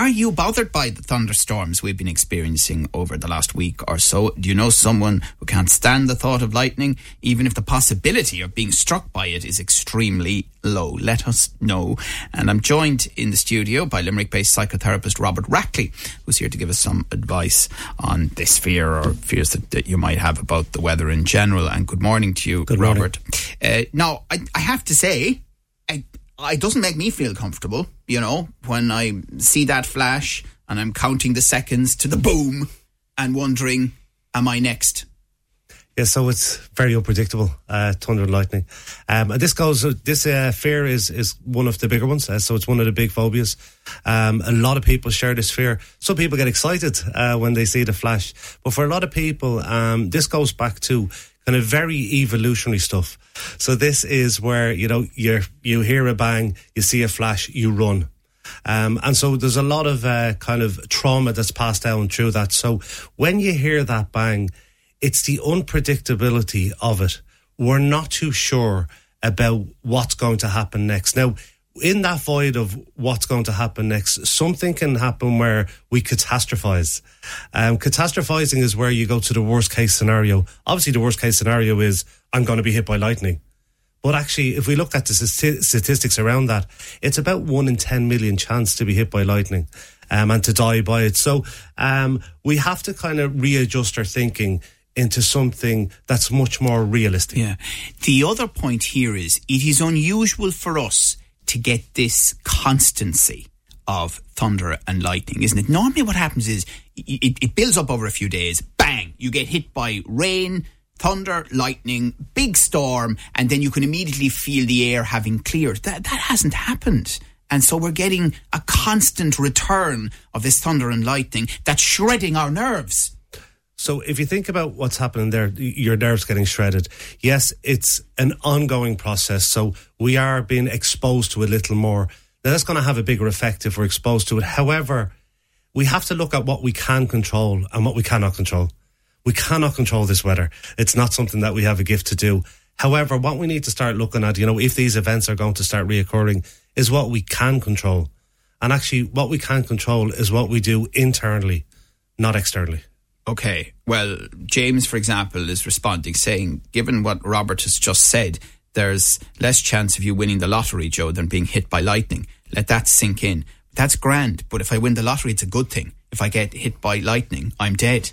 Are you bothered by the thunderstorms we've been experiencing over the last week or so? Do you know someone who can't stand the thought of lightning, even if the possibility of being struck by it is extremely low? Let us know. And I'm joined in the studio by Limerick based psychotherapist Robert Rackley, who's here to give us some advice on this fear or fears that, that you might have about the weather in general. And good morning to you, Good Robert. Uh, now, I, I have to say, it doesn't make me feel comfortable, you know, when I see that flash and I'm counting the seconds to the boom and wondering, am I next? Yeah, so it's very unpredictable, uh, thunder and lightning. Um, and this goes, this uh, fear is is one of the bigger ones, uh, so it's one of the big phobias. Um, a lot of people share this fear. Some people get excited uh, when they see the flash, but for a lot of people, um, this goes back to kind of very evolutionary stuff. So this is where you know you you hear a bang, you see a flash, you run. Um, and so there's a lot of uh, kind of trauma that's passed down through that. So when you hear that bang, it's the unpredictability of it. We're not too sure about what's going to happen next. Now, in that void of what's going to happen next, something can happen where we catastrophize. Um, catastrophizing is where you go to the worst case scenario. Obviously, the worst case scenario is I'm going to be hit by lightning. But actually, if we look at the statistics around that, it's about one in 10 million chance to be hit by lightning um, and to die by it. So um, we have to kind of readjust our thinking into something that's much more realistic. Yeah. The other point here is it is unusual for us to get this constancy of thunder and lightning, isn't it? Normally, what happens is it, it builds up over a few days. Bang! You get hit by rain, thunder, lightning, big storm, and then you can immediately feel the air having cleared. That that hasn't happened. And so we're getting a constant return of this thunder and lightning that's shredding our nerves. So if you think about what's happening there, your nerves getting shredded. Yes, it's an ongoing process. So we are being exposed to a little more. Now that's going to have a bigger effect if we're exposed to it. However, we have to look at what we can control and what we cannot control. We cannot control this weather. It's not something that we have a gift to do. However, what we need to start looking at, you know, if these events are going to start reoccurring, is what we can control. And actually, what we can control is what we do internally, not externally. Okay. Well, James, for example, is responding saying, given what Robert has just said, there's less chance of you winning the lottery, Joe, than being hit by lightning. Let that sink in. That's grand, but if I win the lottery, it's a good thing. If I get hit by lightning, I'm dead.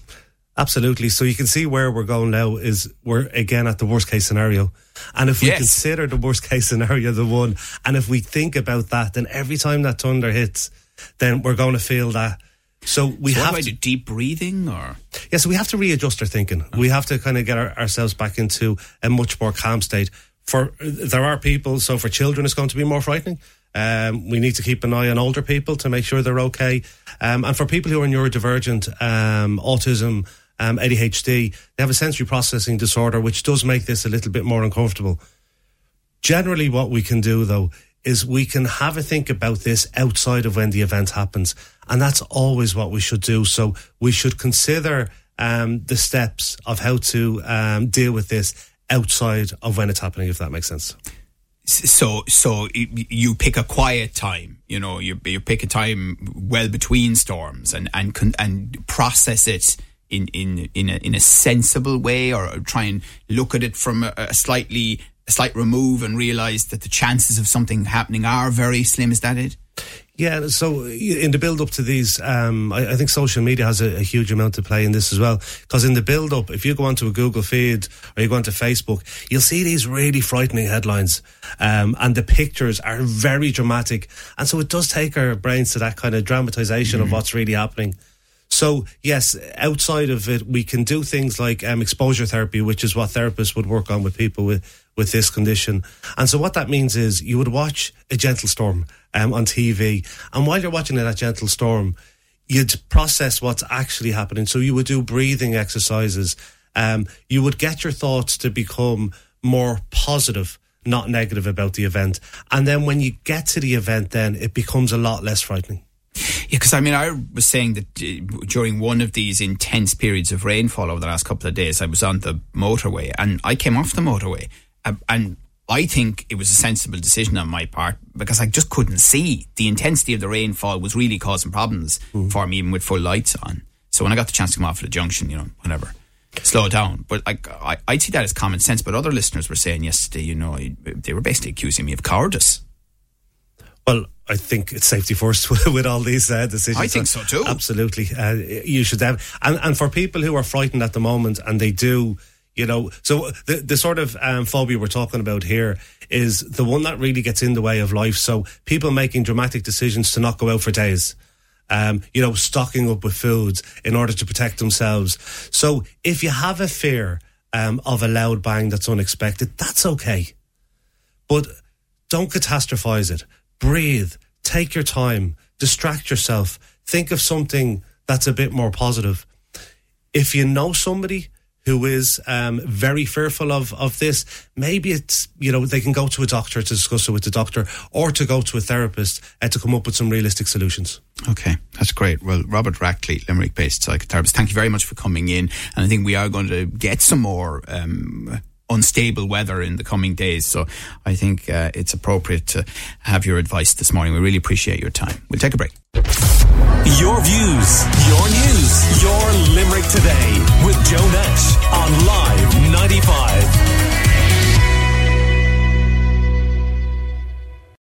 Absolutely. So you can see where we're going now is we're again at the worst case scenario. And if we Yes. consider the worst case scenario the one, and if we think about that, then every time that thunder hits, then we're going to feel that. So we so have do I to, do? Deep breathing or? Yes, we have to readjust our thinking. We have to kind of get our, ourselves back into a much more calm state. For there are people, so for children, it's going to be more frightening. Um, we need to keep an eye on older people to make sure they're okay. Um, and for people who are neurodivergent, um, autism, um, ADHD, they have a sensory processing disorder, which does make this a little bit more uncomfortable. Generally, what we can do though is we can have a think about this outside of when the event happens. And that's always what we should do. So we should consider um, the steps of how to um, deal with this outside of when it's happening, if that makes sense. So, so you pick a quiet time. You know, you you pick a time well between storms and and and process it in in in a, in a sensible way, or try and look at it from a, a slightly a slight remove and realize that the chances of something happening are very slim. Is that it? Yeah, so in the build up to these, um, I, I think social media has a, a huge amount to play in this as well. Because in the build up, if you go onto a Google feed or you go onto Facebook, you'll see these really frightening headlines. Um, and the pictures are very dramatic. And so it does take our brains to that kind of dramatization of what's really happening. So yes, outside of it, we can do things like um, exposure therapy, which is what therapists would work on with people with with this condition. And so what that means is you would watch a gentle storm um, on TV, and while you're watching that gentle storm, you'd process what's actually happening. So you would do breathing exercises. Um, you would get your thoughts to become more positive, not negative about the event. And then when you get to the event, then it becomes a lot less frightening. Yeah, because I mean, I was saying that uh, during one of these intense periods of rainfall over the last couple of days, I was on the motorway and I came off the motorway. Uh, and I think it was a sensible decision on my part because I just couldn't see. The intensity of the rainfall was really causing problems mm. for me, even with full lights on. So when I got the chance to come off at the junction, you know, whatever, slow down. But like, I, I see that as common sense. But other listeners were saying yesterday, you know, they were basically accusing me of cowardice. Well, I think it's safety first with all these uh, decisions. I think so too. Absolutely, uh, you should have. And and for people who are frightened at the moment, and they do, you know, so the the sort of um, phobia we're talking about here is the one that really gets in the way of life. So people making dramatic decisions to not go out for days. Um, you know, stocking up with foods in order to protect themselves. So if you have a fear um, of a loud bang that's unexpected, that's okay. But don't catastrophize it breathe, take your time, distract yourself, think of something that's a bit more positive. If you know somebody who is um, very fearful of, of this, maybe it's, you know, they can go to a doctor to discuss it with the doctor or to go to a therapist uh, to come up with some realistic solutions. Okay, that's great. Well, Robert Rackley, Limerick based psychotherapist, thank you very much for coming in. And I think we are going to get some more um, unstable weather in the coming days. So I think uh, it's appropriate to have your advice this morning. We really appreciate your time. We'll take a break. Your views, your news, your Limerick today with Joe Nash on Live 95.